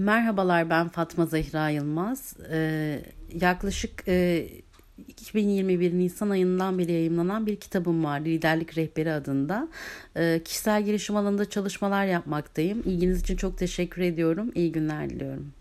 Merhabalar ben Fatma Zehra Yılmaz. Ee, yaklaşık e, 2021 Nisan ayından beri yayınlanan bir kitabım var Liderlik Rehberi adında. Ee, kişisel gelişim alanında çalışmalar yapmaktayım. İlginiz için çok teşekkür ediyorum. İyi günler diliyorum.